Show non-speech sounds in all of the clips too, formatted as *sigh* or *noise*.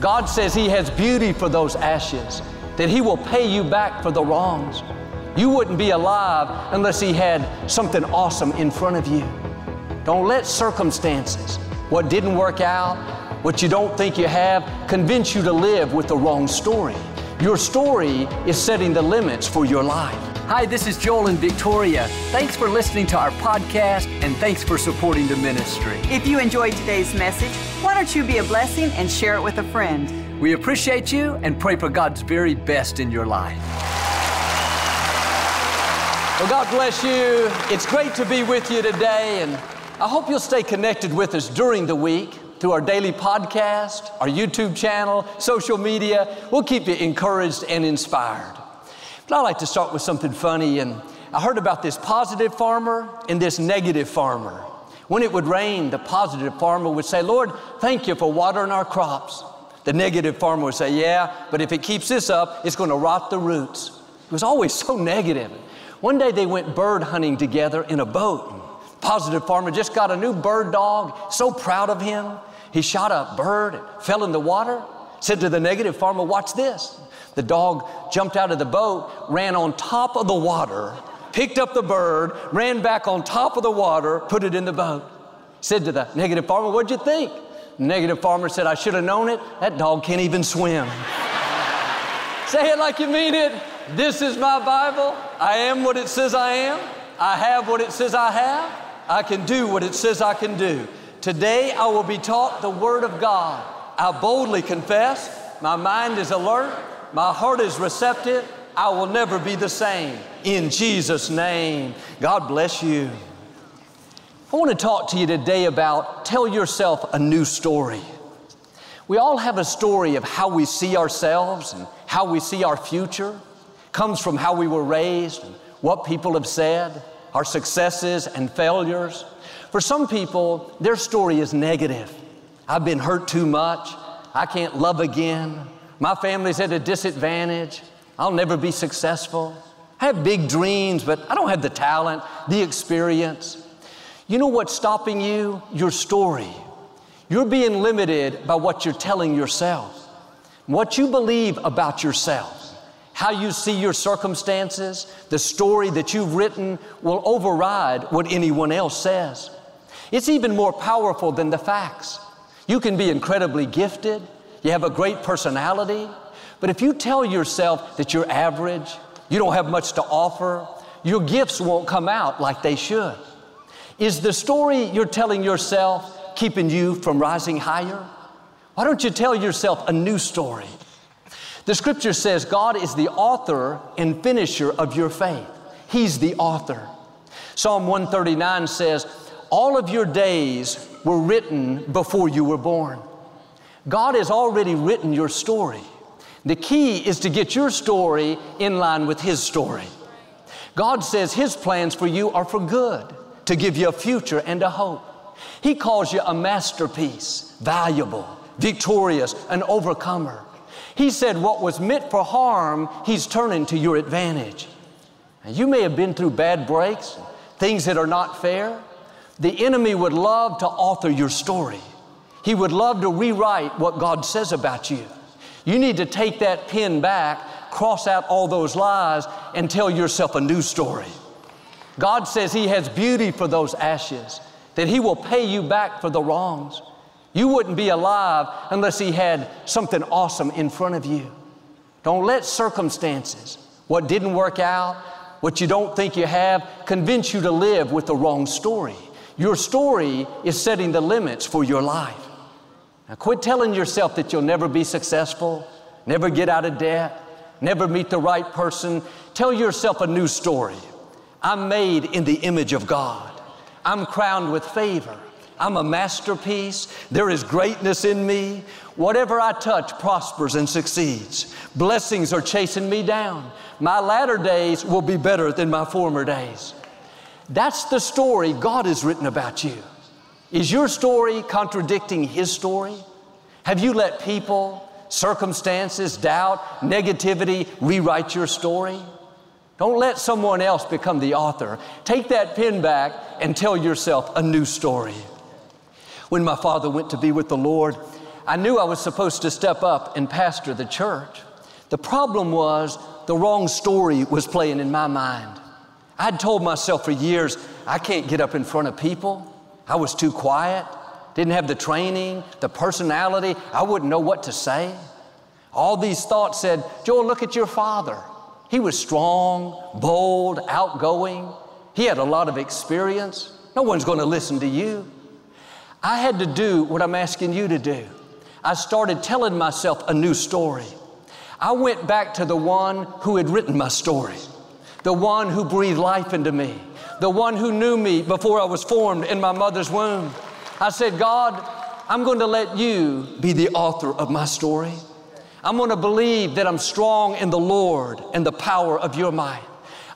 God says He has beauty for those ashes, that He will pay you back for the wrongs. You wouldn't be alive unless He had something awesome in front of you. Don't let circumstances, what didn't work out, what you don't think you have, convince you to live with the wrong story. Your story is setting the limits for your life. Hi, this is Joel and Victoria. Thanks for listening to our podcast and thanks for supporting the ministry. If you enjoyed today's message, why don't you be a blessing and share it with a friend? We appreciate you and pray for God's very best in your life. Well, God bless you. It's great to be with you today, and I hope you'll stay connected with us during the week through our daily podcast, our YouTube channel, social media. We'll keep you encouraged and inspired. But I'd like to start with something funny, and I heard about this positive farmer and this negative farmer. When it would rain, the positive farmer would say, Lord, thank you for watering our crops. The negative farmer would say, Yeah, but if it keeps this up, it's going to rot the roots. It was always so negative. One day they went bird hunting together in a boat. Positive farmer just got a new bird dog, so proud of him. He shot a bird, fell in the water, said to the negative farmer, Watch this. The dog jumped out of the boat, ran on top of the water, picked up the bird, ran back on top of the water, put it in the boat. Said to the negative farmer, What'd you think? The negative farmer said, I should have known it. That dog can't even swim. *laughs* Say it like you mean it. This is my Bible. I am what it says I am. I have what it says I have. I can do what it says I can do. Today I will be taught the Word of God. I boldly confess. My mind is alert. My heart is receptive. I will never be the same. In Jesus' name. God bless you. I want to talk to you today about tell yourself a new story. We all have a story of how we see ourselves and how we see our future. Comes from how we were raised and what people have said, our successes and failures. For some people, their story is negative. I've been hurt too much. I can't love again. My family's at a disadvantage. I'll never be successful. I have big dreams, but I don't have the talent, the experience. You know what's stopping you? Your story. You're being limited by what you're telling yourself, what you believe about yourself, how you see your circumstances, the story that you've written will override what anyone else says. It's even more powerful than the facts. You can be incredibly gifted, you have a great personality, but if you tell yourself that you're average, you don't have much to offer, your gifts won't come out like they should. Is the story you're telling yourself keeping you from rising higher? Why don't you tell yourself a new story? The scripture says God is the author and finisher of your faith. He's the author. Psalm 139 says, All of your days were written before you were born. God has already written your story. The key is to get your story in line with His story. God says His plans for you are for good, to give you a future and a hope. He calls you a masterpiece, valuable, victorious, an overcomer. He said what was meant for harm, He's turning to your advantage. Now, you may have been through bad breaks, things that are not fair. The enemy would love to author your story. He would love to rewrite what God says about you. You need to take that pen back, cross out all those lies, and tell yourself a new story. God says He has beauty for those ashes, that He will pay you back for the wrongs. You wouldn't be alive unless He had something awesome in front of you. Don't let circumstances, what didn't work out, what you don't think you have, convince you to live with the wrong story. Your story is setting the limits for your life. Now, quit telling yourself that you'll never be successful, never get out of debt, never meet the right person. Tell yourself a new story. I'm made in the image of God. I'm crowned with favor. I'm a masterpiece. There is greatness in me. Whatever I touch prospers and succeeds. Blessings are chasing me down. My latter days will be better than my former days. That's the story God has written about you. Is your story contradicting His story? Have you let people, circumstances, doubt, negativity rewrite your story? Don't let someone else become the author. Take that pen back and tell yourself a new story. When my father went to be with the Lord, I knew I was supposed to step up and pastor the church. The problem was the wrong story was playing in my mind. I'd told myself for years, I can't get up in front of people. I was too quiet, didn't have the training, the personality, I wouldn't know what to say. All these thoughts said, Joel, look at your father. He was strong, bold, outgoing. He had a lot of experience. No one's going to listen to you. I had to do what I'm asking you to do. I started telling myself a new story. I went back to the one who had written my story, the one who breathed life into me, the one who knew me before I was formed in my mother's womb. I said, God, I'm going to let you be the author of my story. I'm going to believe that I'm strong in the Lord and the power of your might.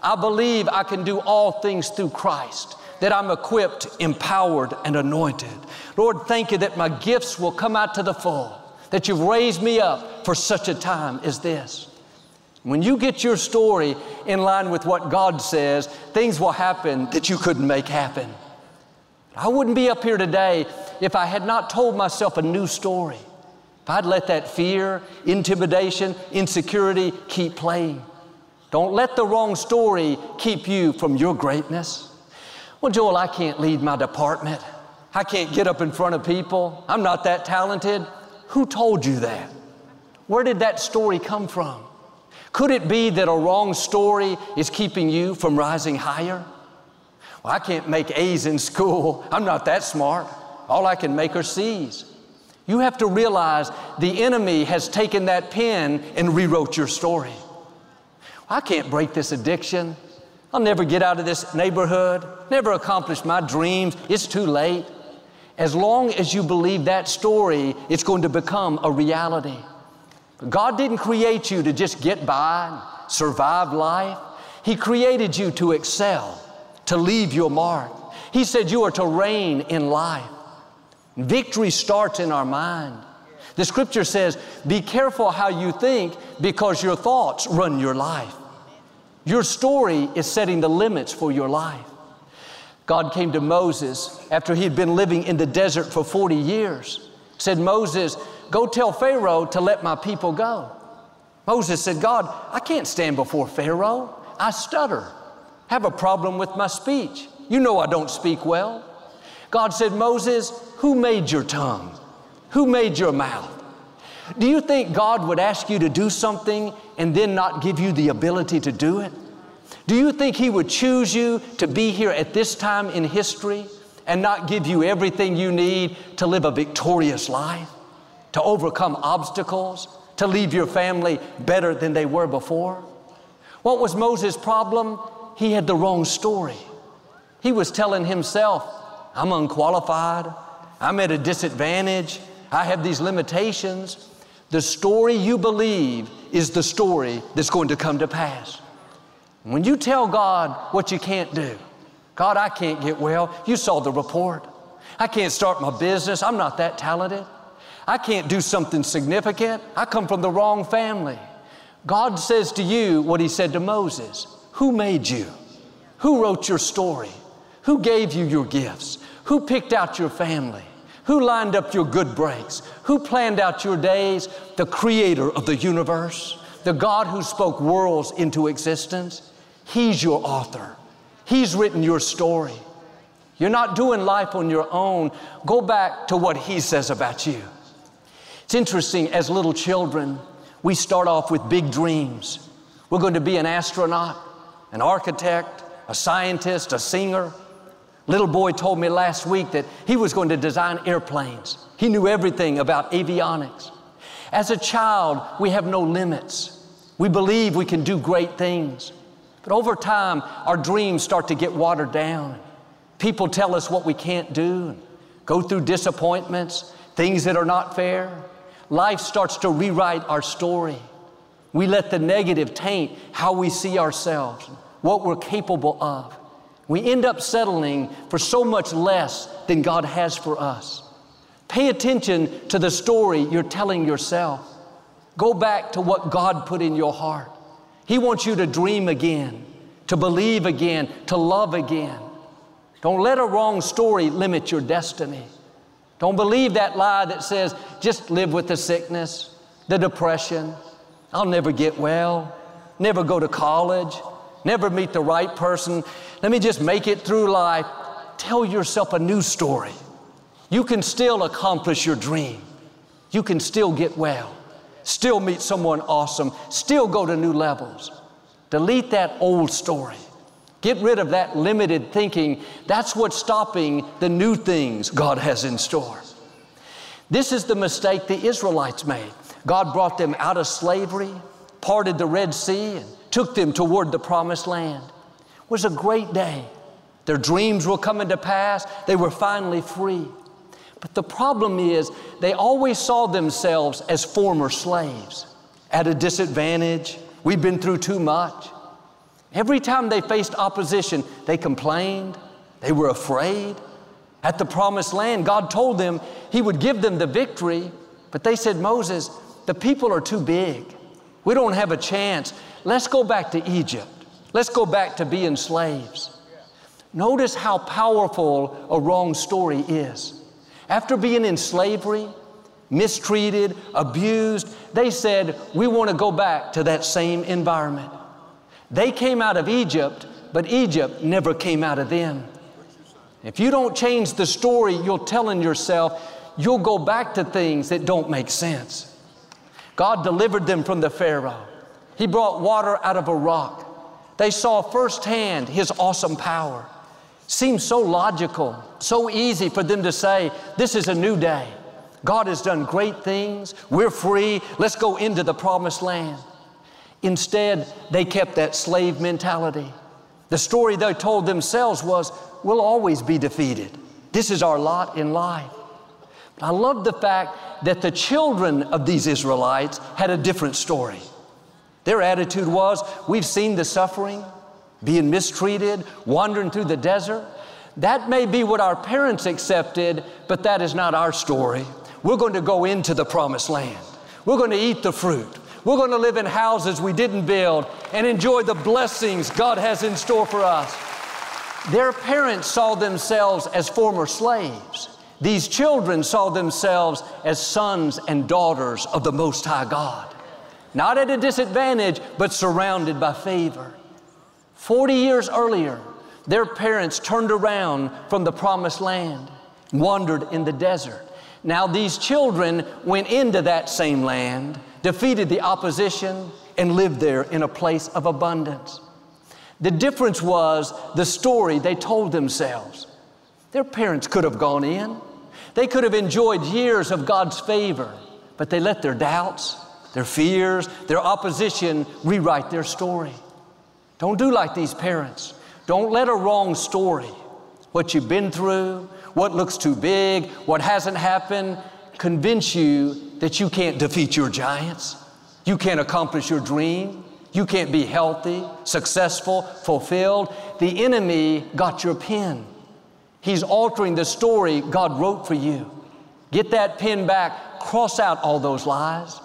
I believe I can do all things through Christ, that I'm equipped, empowered, and anointed. Lord, thank you that my gifts will come out to the full, that you've raised me up for such a time as this. When you get your story in line with what God says, things will happen that you couldn't make happen. I wouldn't be up here today if I had not told myself a new story. If I'd let that fear, intimidation, insecurity keep playing. Don't let the wrong story keep you from your greatness. Well, Joel, I can't lead my department. I can't get up in front of people. I'm not that talented. Who told you that? Where did that story come from? Could it be that a wrong story is keeping you from rising higher? Well, I can't make A's in school. *laughs* I'm not that smart. All I can make are C's. You have to realize the enemy has taken that pen and rewrote your story. I can't break this addiction. I'll never get out of this neighborhood, never accomplish my dreams. It's too late. As long as you believe that story, it's going to become a reality. God didn't create you to just get by, survive life. He created you to excel, to leave your mark. He said you are to reign in life. Victory starts in our mind. The scripture says, Be careful how you think because your thoughts run your life. Your story is setting the limits for your life. God came to Moses after he had been living in the desert for 40 years, said, Moses, go tell Pharaoh to let my people go. Moses said, God, I can't stand before Pharaoh. I stutter, have a problem with my speech. You know I don't speak well. God said, Moses, who made your tongue? Who made your mouth? Do you think God would ask you to do something and then not give you the ability to do it? Do you think He would choose you to be here at this time in history and not give you everything you need to live a victorious life, to overcome obstacles, to leave your family better than they were before? What was Moses' problem? He had the wrong story. He was telling himself, I'm unqualified. I'm at a disadvantage. I have these limitations. The story you believe is the story that's going to come to pass. When you tell God what you can't do, God, I can't get well, you saw the report. I can't start my business, I'm not that talented. I can't do something significant, I come from the wrong family. God says to you what He said to Moses Who made you? Who wrote your story? Who gave you your gifts? Who picked out your family? Who lined up your good breaks? Who planned out your days? The creator of the universe, the God who spoke worlds into existence. He's your author. He's written your story. You're not doing life on your own. Go back to what He says about you. It's interesting, as little children, we start off with big dreams. We're going to be an astronaut, an architect, a scientist, a singer. Little boy told me last week that he was going to design airplanes. He knew everything about avionics. As a child, we have no limits. We believe we can do great things. But over time, our dreams start to get watered down. People tell us what we can't do, go through disappointments, things that are not fair. Life starts to rewrite our story. We let the negative taint how we see ourselves, what we're capable of. We end up settling for so much less than God has for us. Pay attention to the story you're telling yourself. Go back to what God put in your heart. He wants you to dream again, to believe again, to love again. Don't let a wrong story limit your destiny. Don't believe that lie that says, just live with the sickness, the depression. I'll never get well, never go to college, never meet the right person. Let me just make it through life. Tell yourself a new story. You can still accomplish your dream. You can still get well, still meet someone awesome, still go to new levels. Delete that old story. Get rid of that limited thinking. That's what's stopping the new things God has in store. This is the mistake the Israelites made. God brought them out of slavery, parted the Red Sea, and took them toward the promised land. It was a great day. Their dreams were coming to pass. They were finally free. But the problem is, they always saw themselves as former slaves, at a disadvantage. We've been through too much. Every time they faced opposition, they complained, they were afraid. At the promised land, God told them He would give them the victory, but they said, Moses, the people are too big. We don't have a chance. Let's go back to Egypt. Let's go back to being slaves. Notice how powerful a wrong story is. After being in slavery, mistreated, abused, they said, We want to go back to that same environment. They came out of Egypt, but Egypt never came out of them. If you don't change the story you're telling yourself, you'll go back to things that don't make sense. God delivered them from the Pharaoh. He brought water out of a rock. They saw firsthand His awesome power. Seems so logical, so easy for them to say, This is a new day. God has done great things. We're free. Let's go into the promised land. Instead, they kept that slave mentality. The story they told themselves was, We'll always be defeated. This is our lot in life. But I love the fact that the children of these Israelites had a different story. Their attitude was, We've seen the suffering, being mistreated, wandering through the desert. That may be what our parents accepted, but that is not our story. We're going to go into the promised land. We're going to eat the fruit. We're going to live in houses we didn't build and enjoy the blessings God has in store for us. Their parents saw themselves as former slaves. These children saw themselves as sons and daughters of the Most High God. Not at a disadvantage, but surrounded by favor. 40 years earlier, their parents turned around from the promised land, wandered in the desert. Now, these children went into that same land defeated the opposition, and lived there in a place of abundance. The difference was the story they told themselves. Their parents could have gone in, they could have enjoyed years of God's favor, but they let their doubts, their fears, their opposition rewrite their story. Don't do like these parents. Don't let a wrong story, what you've been through, what looks too big, what hasn't happened, convince you that you can't defeat your giants, you can't accomplish your dream, you can't be healthy, successful, fulfilled. The enemy got your pen. He's altering the story God wrote for you. Get that pen back, cross out all those lies.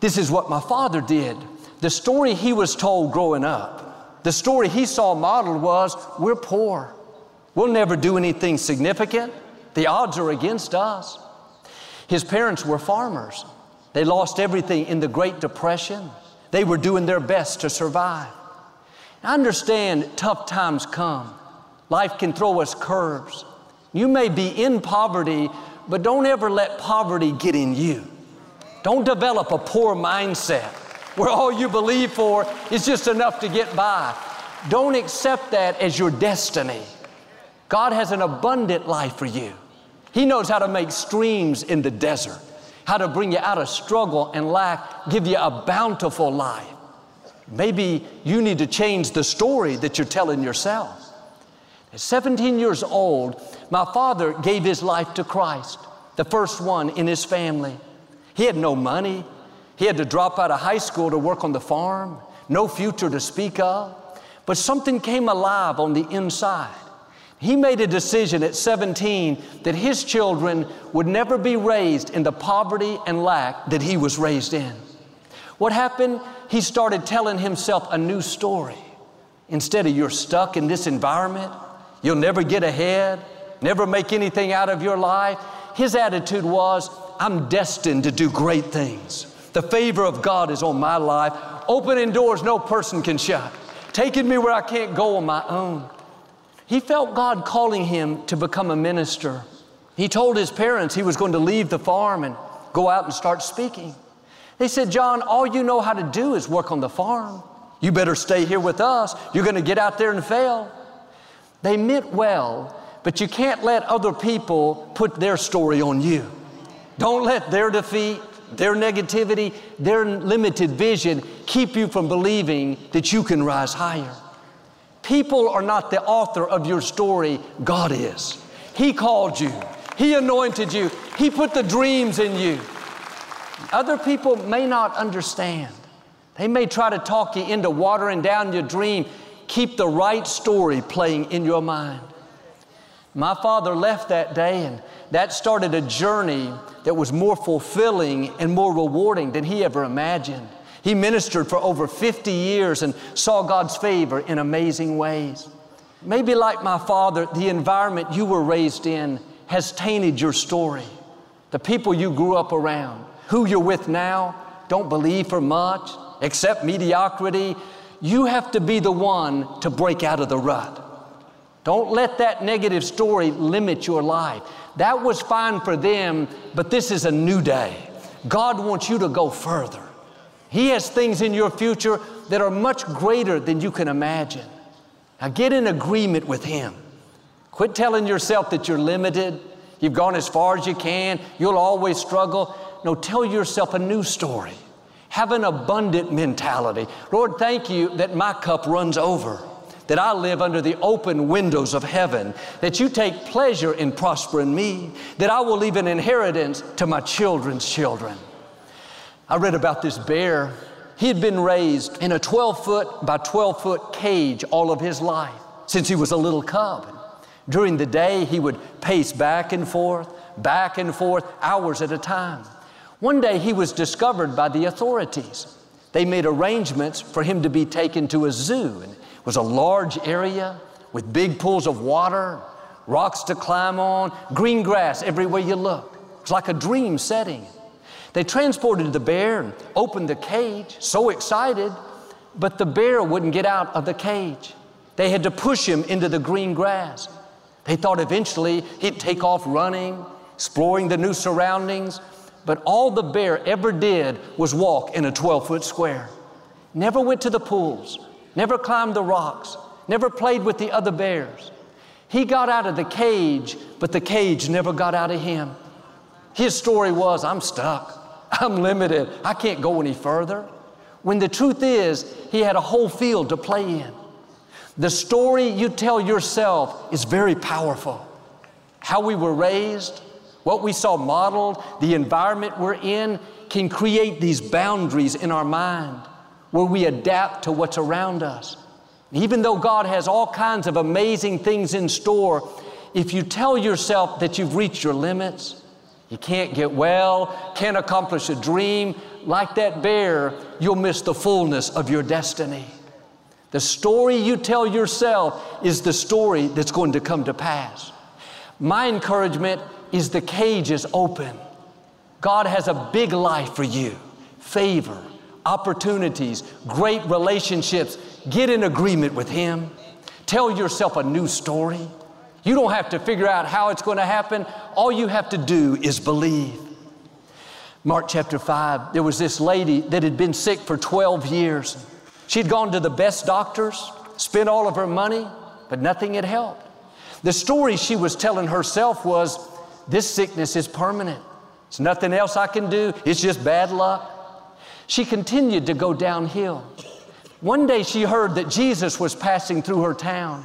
This is what my father did. The story he was told growing up, the story he saw modeled was we're poor. We'll never do anything significant. The odds are against us. His parents were farmers. They lost everything in the Great Depression. They were doing their best to survive. I understand tough times come. Life can throw us curves. You may be in poverty, but don't ever let poverty get in you. Don't develop a poor mindset where all you believe for is just enough to get by. Don't accept that as your destiny. God has an abundant life for you. He knows how to make streams in the desert, how to bring you out of struggle and lack, give you a bountiful life. Maybe you need to change the story that you're telling yourself. At 17 years old, my father gave his life to Christ, the first one in his family. He had no money. He had to drop out of high school to work on the farm, no future to speak of. But something came alive on the inside. He made a decision at 17 that his children would never be raised in the poverty and lack that he was raised in. What happened? He started telling himself a new story. Instead of you're stuck in this environment, you'll never get ahead, never make anything out of your life, his attitude was, I'm destined to do great things. The favor of God is on my life, opening doors no person can shut, taking me where I can't go on my own. He felt God calling him to become a minister. He told his parents he was going to leave the farm and go out and start speaking. They said, John, all you know how to do is work on the farm. You better stay here with us. You're going to get out there and fail. They meant well, but you can't let other people put their story on you. Don't let their defeat, their negativity, their limited vision keep you from believing that you can rise higher. People are not the author of your story, God is. He called you, He anointed you, He put the dreams in you. Other people may not understand. They may try to talk you into watering down your dream. Keep the right story playing in your mind. My father left that day, and that started a journey that was more fulfilling and more rewarding than he ever imagined. He ministered for over 50 years and saw God's favor in amazing ways. Maybe, like my father, the environment you were raised in has tainted your story. The people you grew up around, who you're with now, don't believe for much, accept mediocrity. You have to be the one to break out of the rut. Don't let that negative story limit your life. That was fine for them, but this is a new day. God wants you to go further. He has things in your future that are much greater than you can imagine. Now get in agreement with Him. Quit telling yourself that you're limited, you've gone as far as you can, you'll always struggle. No, tell yourself a new story. Have an abundant mentality. Lord, thank you that my cup runs over, that I live under the open windows of heaven, that you take pleasure in prospering me, that I will leave an inheritance to my children's children. I read about this bear. He had been raised in a 12 foot by 12 foot cage all of his life since he was a little cub. During the day, he would pace back and forth, back and forth, hours at a time. One day he was discovered by the authorities. They made arrangements for him to be taken to a zoo. And it was a large area with big pools of water, rocks to climb on, green grass everywhere you look. It's like a dream setting. They transported the bear and opened the cage, so excited, but the bear wouldn't get out of the cage. They had to push him into the green grass. They thought eventually he'd take off running, exploring the new surroundings, but all the bear ever did was walk in a 12 foot square. Never went to the pools, never climbed the rocks, never played with the other bears. He got out of the cage, but the cage never got out of him. His story was I'm stuck, *laughs* I'm limited, I can't go any further. When the truth is, he had a whole field to play in. The story you tell yourself is very powerful. How we were raised, what we saw modeled, the environment we're in, can create these boundaries in our mind where we adapt to what's around us. Even though God has all kinds of amazing things in store, if you tell yourself that you've reached your limits, you can't get well, can't accomplish a dream, like that bear, you'll miss the fullness of your destiny. The story you tell yourself is the story that's going to come to pass. My encouragement is the cage is open. God has a big life for you favor, opportunities, great relationships. Get in agreement with Him. Tell yourself a new story. You don't have to figure out how it's going to happen. All you have to do is believe. Mark chapter 5, there was this lady that had been sick for 12 years. She'd gone to the best doctors, spent all of her money, but nothing had helped. The story she was telling herself was, this sickness is permanent. It's nothing else I can do. It's just bad luck. She continued to go downhill. One day she heard that Jesus was passing through her town.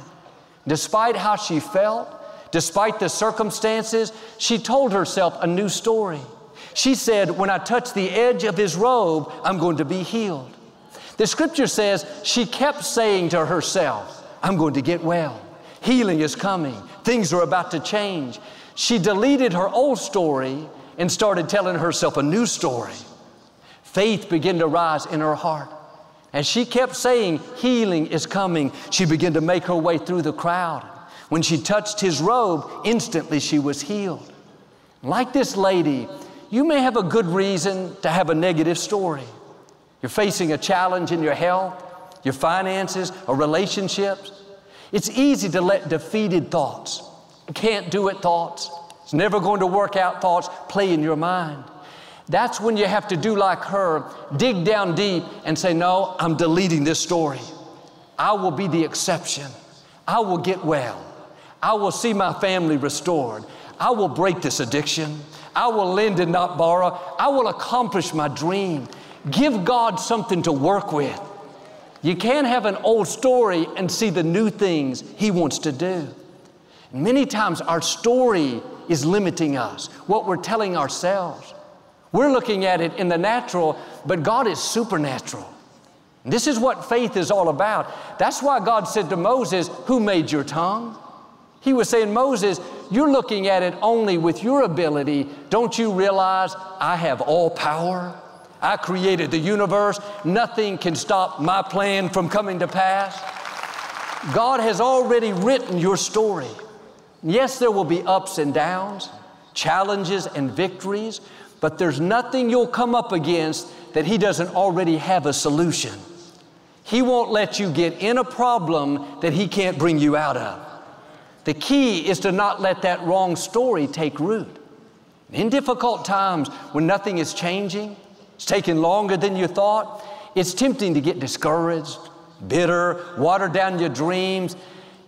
Despite how she felt, despite the circumstances, she told herself a new story. She said, When I touch the edge of his robe, I'm going to be healed. The scripture says she kept saying to herself, I'm going to get well. Healing is coming. Things are about to change. She deleted her old story and started telling herself a new story. Faith began to rise in her heart. And she kept saying, Healing is coming, she began to make her way through the crowd. When she touched his robe, instantly she was healed. Like this lady, you may have a good reason to have a negative story. You're facing a challenge in your health, your finances, or relationships. It's easy to let defeated thoughts, can't do it thoughts, it's never going to work out thoughts play in your mind. That's when you have to do like her, dig down deep and say, No, I'm deleting this story. I will be the exception. I will get well. I will see my family restored. I will break this addiction. I will lend and not borrow. I will accomplish my dream. Give God something to work with. You can't have an old story and see the new things He wants to do. Many times our story is limiting us, what we're telling ourselves. We're looking at it in the natural, but God is supernatural. This is what faith is all about. That's why God said to Moses, Who made your tongue? He was saying, Moses, you're looking at it only with your ability. Don't you realize I have all power? I created the universe. Nothing can stop my plan from coming to pass. God has already written your story. Yes, there will be ups and downs, challenges and victories, but there's nothing you'll come up against that He doesn't already have a solution. He won't let you get in a problem that He can't bring you out of. The key is to not let that wrong story take root. In difficult times when nothing is changing, it's taking longer than you thought, it's tempting to get discouraged, bitter, water down your dreams.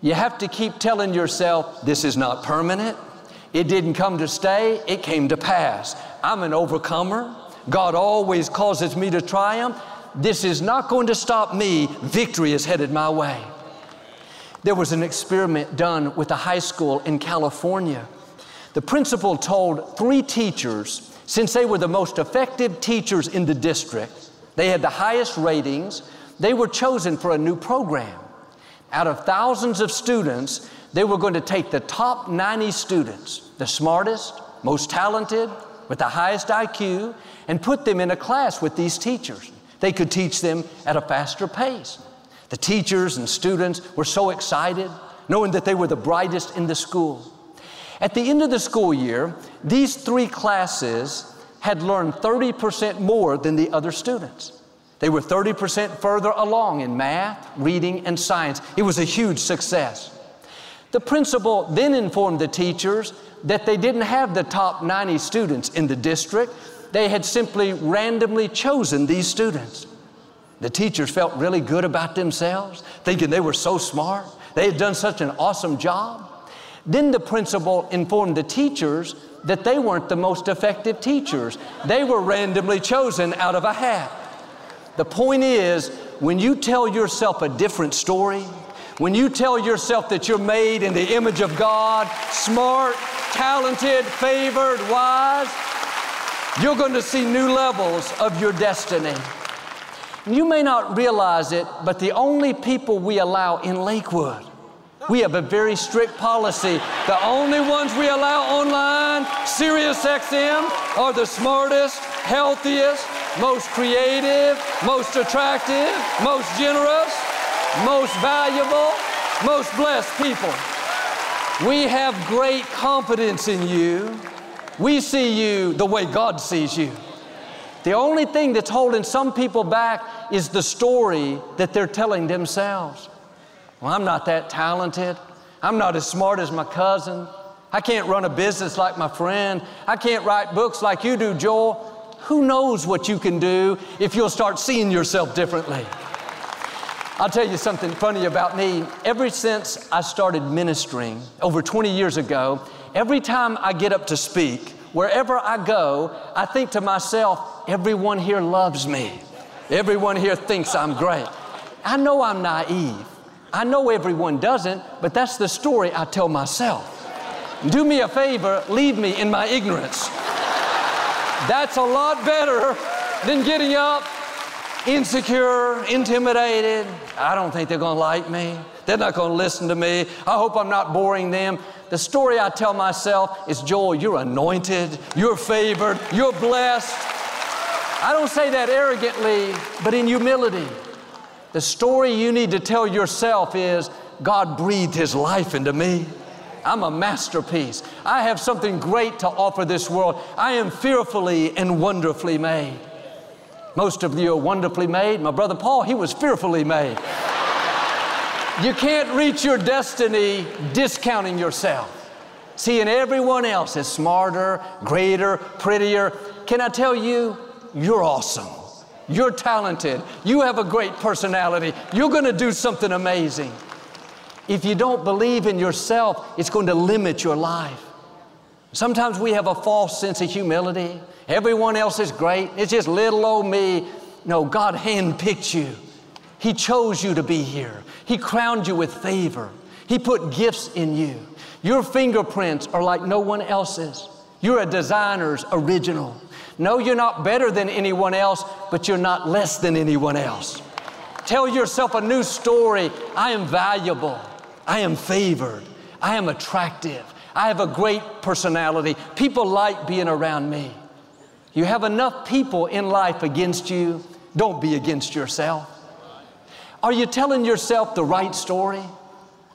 You have to keep telling yourself, this is not permanent. It didn't come to stay, it came to pass. I'm an overcomer. God always causes me to triumph. This is not going to stop me. Victory is headed my way. There was an experiment done with a high school in California. The principal told three teachers, since they were the most effective teachers in the district, they had the highest ratings, they were chosen for a new program. Out of thousands of students, they were going to take the top 90 students, the smartest, most talented, with the highest IQ, and put them in a class with these teachers. They could teach them at a faster pace. The teachers and students were so excited, knowing that they were the brightest in the school. At the end of the school year, these three classes had learned 30% more than the other students. They were 30% further along in math, reading, and science. It was a huge success. The principal then informed the teachers that they didn't have the top 90 students in the district. They had simply randomly chosen these students. The teachers felt really good about themselves, thinking they were so smart. They had done such an awesome job. Then the principal informed the teachers that they weren't the most effective teachers. They were randomly chosen out of a hat. The point is, when you tell yourself a different story, when you tell yourself that you're made in the image of God, smart, talented, favored, wise, you're going to see new levels of your destiny. You may not realize it, but the only people we allow in Lakewood, we have a very strict policy. The only ones we allow online, SiriusXM, are the smartest, healthiest, most creative, most attractive, most generous, most valuable, most blessed people. We have great confidence in you. We see you the way God sees you. The only thing that's holding some people back is the story that they're telling themselves. Well, I'm not that talented. I'm not as smart as my cousin. I can't run a business like my friend. I can't write books like you do, Joel. Who knows what you can do if you'll start seeing yourself differently? I'll tell you something funny about me. Ever since I started ministering over 20 years ago, every time I get up to speak, wherever I go, I think to myself, everyone here loves me. Everyone here thinks I'm great. I know I'm naive. I know everyone doesn't, but that's the story I tell myself. Do me a favor, leave me in my ignorance. That's a lot better than getting up insecure, intimidated. I don't think they're going to like me. They're not going to listen to me. I hope I'm not boring them. The story I tell myself is Joel, you're anointed, you're favored, you're blessed. I don't say that arrogantly, but in humility. The story you need to tell yourself is God breathed His life into me. I'm a masterpiece. I have something great to offer this world. I am fearfully and wonderfully made. Most of you are wonderfully made. My brother Paul, he was fearfully made. you can't reach your destiny discounting yourself seeing everyone else as smarter, greater, prettier. Can I tell you, you're awesome. You're talented. You have a great personality. You're going to do something amazing. If you don't believe in yourself, it's going to limit your life. Sometimes we have a false sense of humility. Everyone else is great. It's just little old me. No, God handpicked you. He chose you to be here. He crowned you with favor. He put gifts in you. Your fingerprints are like no one else's. You're a designer's original. No, you're not better than anyone else, but you're not less than anyone else. Tell yourself a new story. I am valuable. I am favored. I am attractive. I have a great personality. People like being around me. You have enough people in life against you. Don't be against yourself. Are you telling yourself the right story?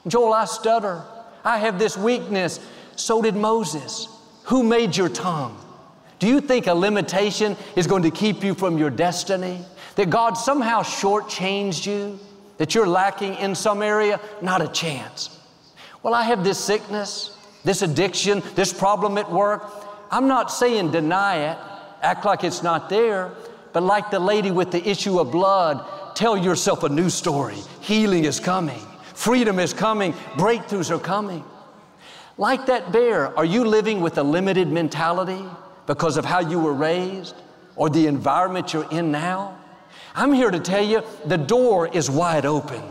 Joel, I stutter. I have this weakness. So did Moses. Who made your tongue? Do you think a limitation is going to keep you from your destiny? That God somehow shortchanged you? That you're lacking in some area? Not a chance. Well, I have this sickness, this addiction, this problem at work. I'm not saying deny it, act like it's not there, but like the lady with the issue of blood, tell yourself a new story. Healing is coming. Freedom is coming, breakthroughs are coming. Like that bear, are you living with a limited mentality because of how you were raised or the environment you're in now? I'm here to tell you the door is wide open.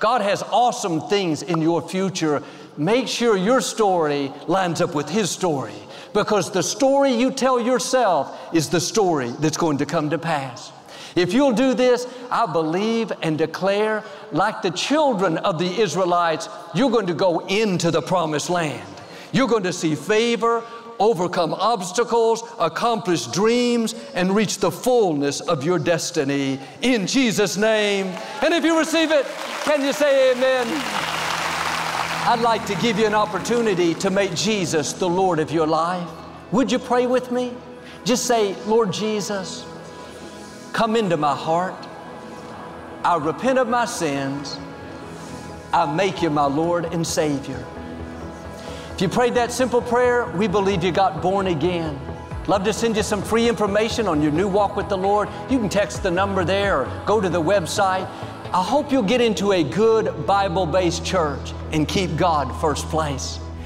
God has awesome things in your future. Make sure your story lines up with His story because the story you tell yourself is the story that's going to come to pass. If you'll do this, I believe and declare, like the children of the Israelites, you're going to go into the promised land. You're going to see favor, overcome obstacles, accomplish dreams, and reach the fullness of your destiny in Jesus' name. And if you receive it, can you say amen? I'd like to give you an opportunity to make Jesus the Lord of your life. Would you pray with me? Just say, Lord Jesus, Come into my heart. I repent of my sins. I make you my Lord and Savior. If you prayed that simple prayer, we believe you got born again. Love to send you some free information on your new walk with the Lord. You can text the number there or go to the website. I hope you'll get into a good Bible based church and keep God first place.